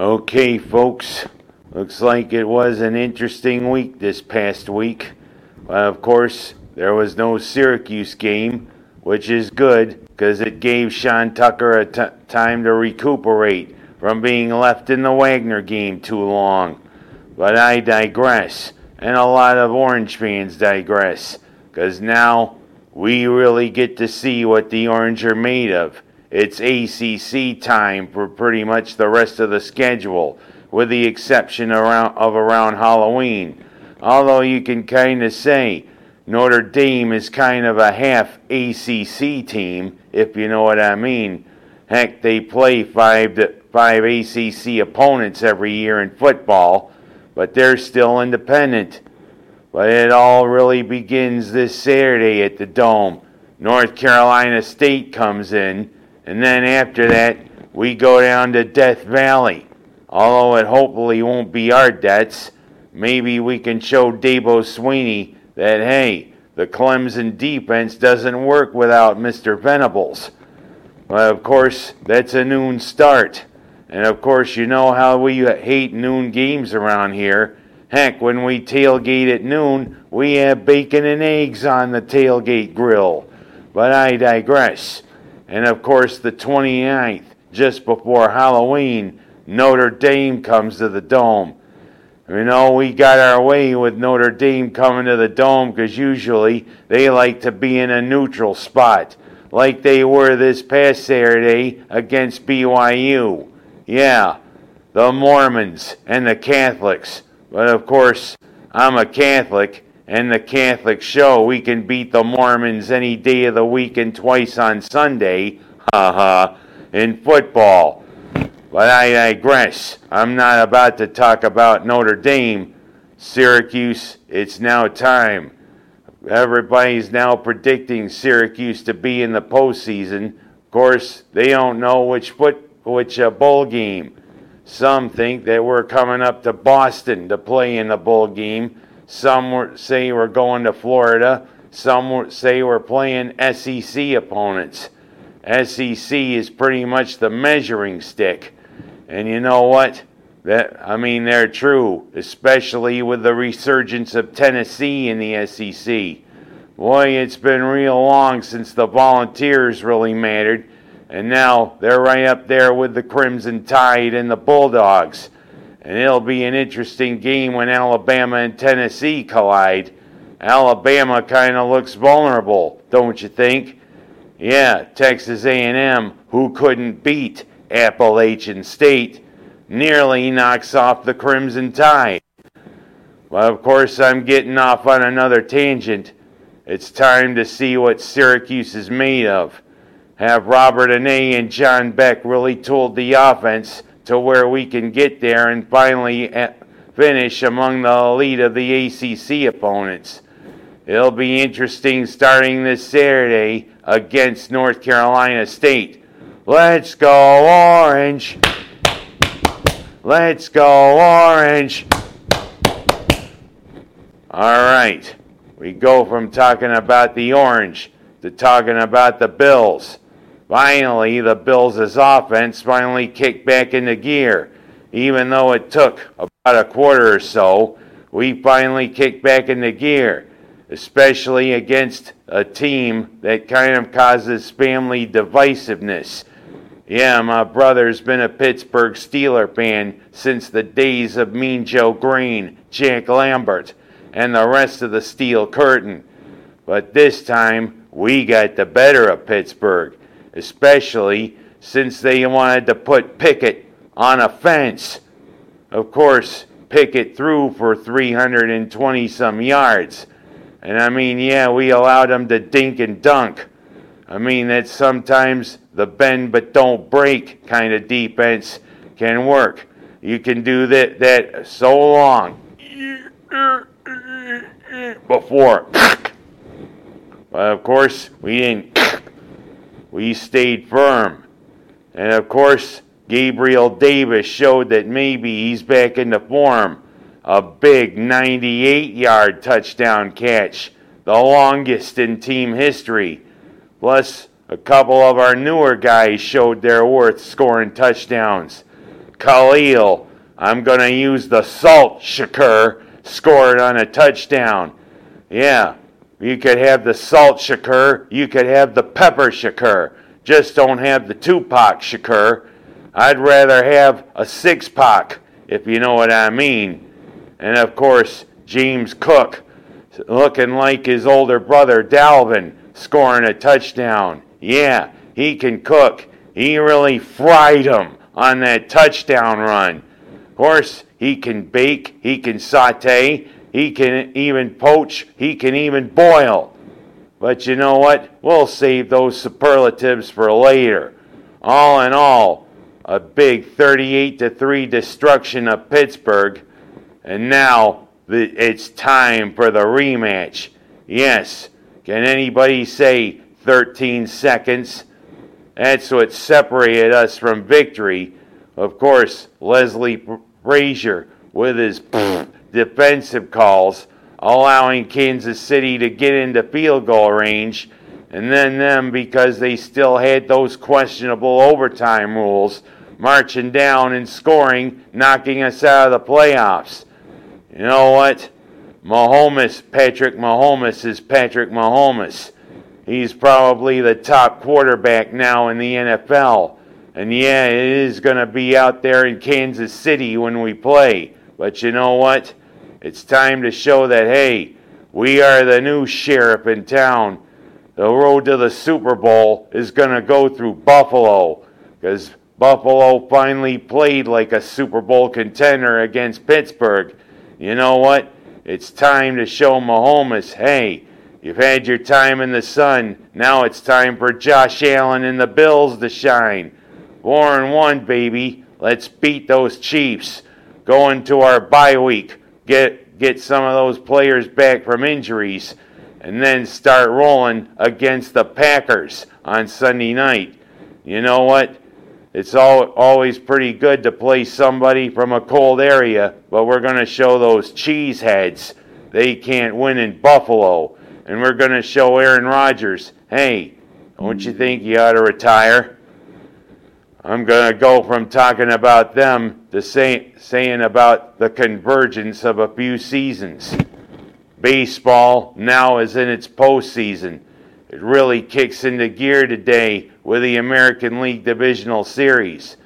Okay, folks. Looks like it was an interesting week this past week. Well, of course, there was no Syracuse game, which is good because it gave Sean Tucker a t- time to recuperate from being left in the Wagner game too long. But I digress, and a lot of Orange fans digress, because now we really get to see what the Orange are made of. It's ACC time for pretty much the rest of the schedule, with the exception around, of around Halloween. Although you can kind of say Notre Dame is kind of a half ACC team, if you know what I mean. Heck, they play five to, five ACC opponents every year in football, but they're still independent. But it all really begins this Saturday at the Dome. North Carolina State comes in, and then after that, we go down to Death Valley. Although it hopefully won't be our debts, maybe we can show Dabo Swinney that, hey, the Clemson defense doesn't work without Mr. Venables. Well, of course, that's a noon start. And of course, you know how we hate noon games around here. Heck, when we tailgate at noon, we have bacon and eggs on the tailgate grill. But I digress. And of course, the 29th, just before Halloween, Notre Dame comes to the Dome. You know, we got our way with Notre Dame coming to the Dome because usually they like to be in a neutral spot, like they were this past Saturday against BYU. Yeah, the Mormons and the Catholics. But of course, I'm a Catholic, and the Catholic show we can beat the Mormons any day of the week and twice on Sunday, haha, in football. But I digress. I'm not about to talk about Notre Dame. Syracuse, it's now time. Everybody's now predicting Syracuse to be in the postseason. Of course, they don't know which foot which uh, bowl game. Some think that we're coming up to Boston to play in the bowl game. Some say we're going to Florida. Some say we're playing SEC opponents. SEC is pretty much the measuring stick. And you know what? That I mean they're true, especially with the resurgence of Tennessee in the SEC. Boy, it's been real long since the Volunteers really mattered and now they're right up there with the Crimson Tide and the Bulldogs. And it'll be an interesting game when Alabama and Tennessee collide. Alabama kind of looks vulnerable, don't you think? Yeah, Texas A&M, who couldn't beat Appalachian State, nearly knocks off the Crimson Tide. Well, of course, I'm getting off on another tangent. It's time to see what Syracuse is made of have Robert Anae and John Beck really tooled the offense to where we can get there and finally eh, finish among the elite of the ACC opponents. It'll be interesting starting this Saturday against North Carolina State. Let's go Orange! Let's go Orange! All right, we go from talking about the Orange to talking about the Bills. Finally, the Bills' offense finally kicked back into gear. Even though it took about a quarter or so, we finally kicked back into gear, especially against a team that kind of causes family divisiveness. Yeah, my brother's been a Pittsburgh Steeler fan since the days of Mean Joe Greene, Jack Lambert, and the rest of the Steel Curtain. But this time, we got the better of Pittsburgh especially since they wanted to put Pickett on a fence. Of course, Pickett threw for 320 some yards. And I mean, yeah, we allowed him to dink and dunk. I mean, that sometimes the bend but don't break kind of defense can work. You can do that, that so long before. But of course, we didn't we stayed firm. And of course, Gabriel Davis showed that maybe he's back in the form. A big 98 yard touchdown catch, the longest in team history. Plus, a couple of our newer guys showed their worth scoring touchdowns. Khalil, I'm going to use the salt shakur, scored on a touchdown. Yeah, you could have the salt shakur, you could have the pepper shakur. Just don't have the Tupac shakur. I'd rather have a six pack, if you know what I mean. And of course, James Cook, looking like his older brother Dalvin, scoring a touchdown. Yeah, he can cook. He really fried him on that touchdown run. Of course, he can bake, he can saute, he can even poach, he can even boil. But you know what? We'll save those superlatives for later. All in all, a big 38 to 3 destruction of Pittsburgh. And now it's time for the rematch. Yes, can anybody say 13 seconds? That's what separated us from victory. Of course, Leslie Frazier with his defensive calls, allowing Kansas City to get into field goal range, and then them because they still had those questionable overtime rules, marching down and scoring, knocking us out of the playoffs. You know what? Mahomes, Patrick Mahomes is Patrick Mahomes. He's probably the top quarterback now in the NFL. And yeah, it is going to be out there in Kansas City when we play. But you know what? It's time to show that, hey, we are the new sheriff in town. The road to the Super Bowl is going to go through Buffalo because Buffalo finally played like a Super Bowl contender against Pittsburgh. You know what? It's time to show Mahomes, hey, You've had your time in the sun. Now it's time for Josh Allen and the Bills to shine. Four and one, baby. Let's beat those Chiefs. Go to our bye week. Get get some of those players back from injuries, and then start rolling against the Packers on Sunday night. You know what? It's all, always pretty good to play somebody from a cold area, but we're going to show those cheeseheads they can't win in Buffalo and we're going to show Aaron Rodgers, hey, don't you think you ought to retire? I'm going to go from talking about them to say, saying about the convergence of a few seasons. Baseball now is in its postseason. It really kicks into gear today with the American League Divisional Series.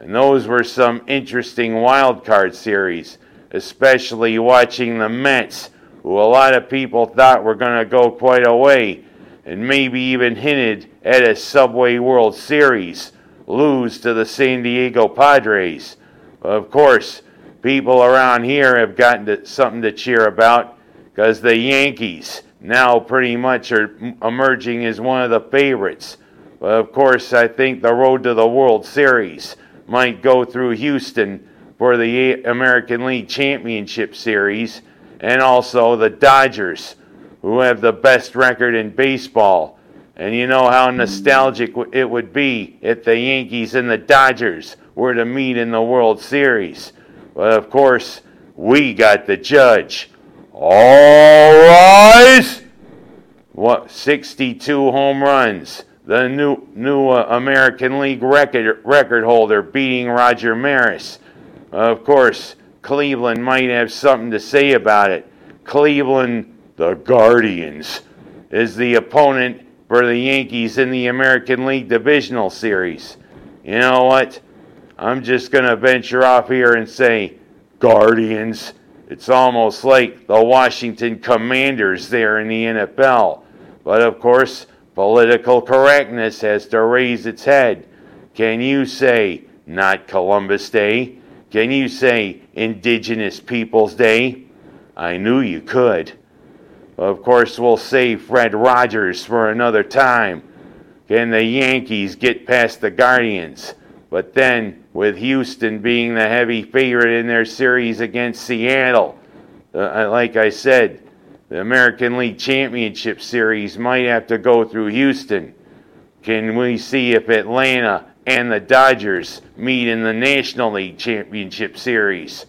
And those were some interesting wild card series, especially watching the Mets who a lot of people thought were going to go quite a way and maybe even hinted at a Subway World Series lose to the San Diego Padres. Of course, people around here have gotten to, something to cheer about because the Yankees now pretty much are emerging as one of the favorites. But of course, I think the road to the World Series might go through Houston for the American League Championship Series and also the Dodgers, who have the best record in baseball. And you know how nostalgic it would be if the Yankees and the Dodgers were to meet in the World Series. But of course, we got the judge. All rise! What 62 home runs. The new new uh, American League record record holder beating Roger Maris. Of course, Cleveland might have something to say about it. Cleveland, the Guardians, is the opponent for the Yankees in the American League Divisional Series. You know what? I'm just going to venture off here and say Guardians. It's almost like the Washington Commanders there in the NFL. But of course, political correctness has to raise its head. Can you say not Columbus Day? Can you say Indigenous Peoples Day? I knew you could. Of course, we'll save Fred Rogers for another time. Can the Yankees get past the Guardians? But then, with Houston being the heavy favorite in their series against Seattle, uh, like I said, the American League Championship Series might have to go through Houston. Can we see if Atlanta and the Dodgers meet in the National League Championship Series.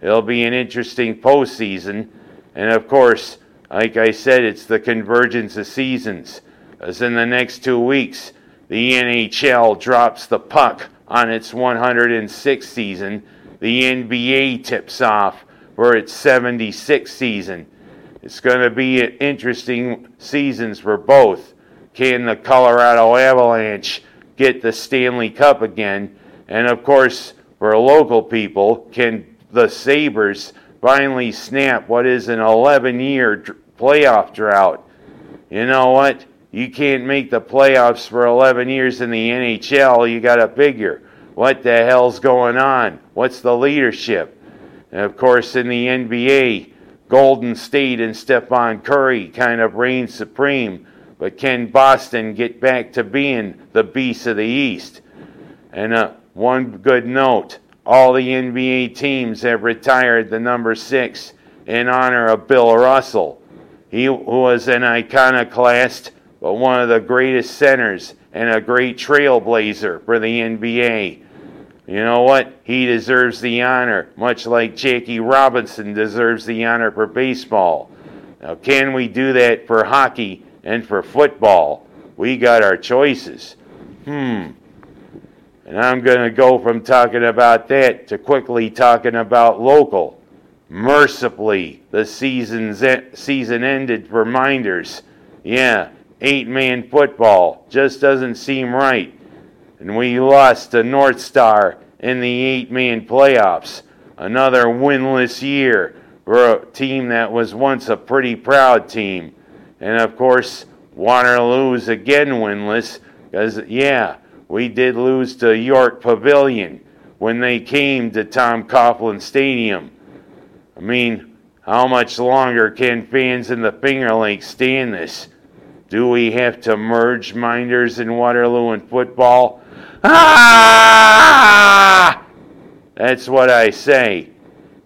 It'll be an interesting postseason. And of course, like I said, it's the convergence of seasons. As in the next two weeks, the NHL drops the puck on its 106th season. The NBA tips off for its 76th season. It's going to be interesting seasons for both. Can the Colorado Avalanche get the Stanley Cup again? And of course, for local people, can the Sabres finally snap what is an 11 year playoff drought? You know what? You can't make the playoffs for 11 years in the NHL. You got to figure what the hell's going on? What's the leadership? And of course, in the NBA, Golden State and Stephen Curry kind of reign supreme. But can Boston get back to being the beast of the East? And uh, one good note all the NBA teams have retired the number six in honor of Bill Russell. He was an iconoclast, but one of the greatest centers and a great trailblazer for the NBA. You know what? He deserves the honor, much like Jackie Robinson deserves the honor for baseball. Now, can we do that for hockey and for football? We got our choices. Hmm. And I'm going to go from talking about that to quickly talking about local. Mercifully, the season's season ended for Mynderse. Yeah, eight man football just doesn't seem right and we lost to North Star in the eight man playoffs. Another winless year for a team that was once a pretty proud team. And of course, Waterloo's again winless because, yeah, we did lose to York Pavilion when they came to Tom Coughlin Stadium. I mean, how much longer can fans in the Finger Lakes stand this? Do we have to merge Mynderse and Waterloo and football? Ah! That's what I say.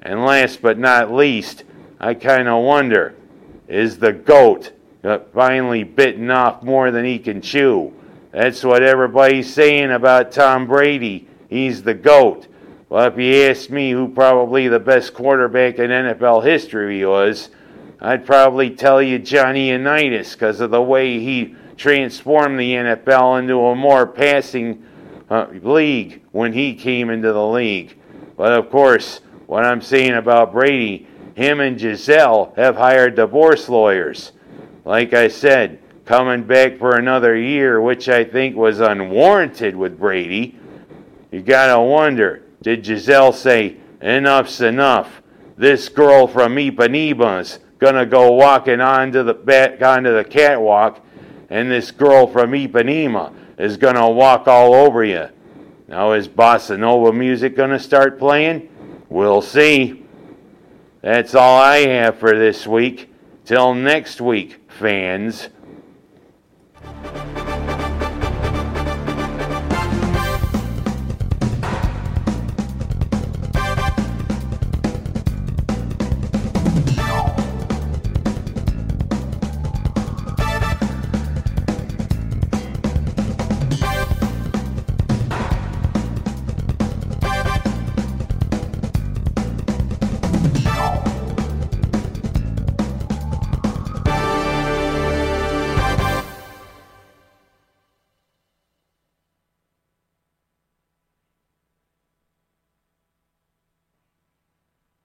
And last but not least, I kind of wonder is the goat finally bitten off more than he can chew? That's what everybody's saying about Tom Brady. He's the GOAT. Well, if you ask me who probably the best quarterback in NFL history was, I'd probably tell you Johnny Unitas because of the way he transformed the NFL into a more passing uh, league when he came into the league. But of course, what I'm saying about Brady, him and Gisele have hired divorce lawyers. Like I said, coming back for another year, which I think was unwarranted with Brady. You gotta wonder, did Gisele say, enough's enough? This girl from Ipanema's gonna go walking onto the back onto the catwalk, and this girl from Ipanema is going to walk all over you. Now, is bossa nova music going to start playing? We'll see. That's all I have for this week. Till next week, fans.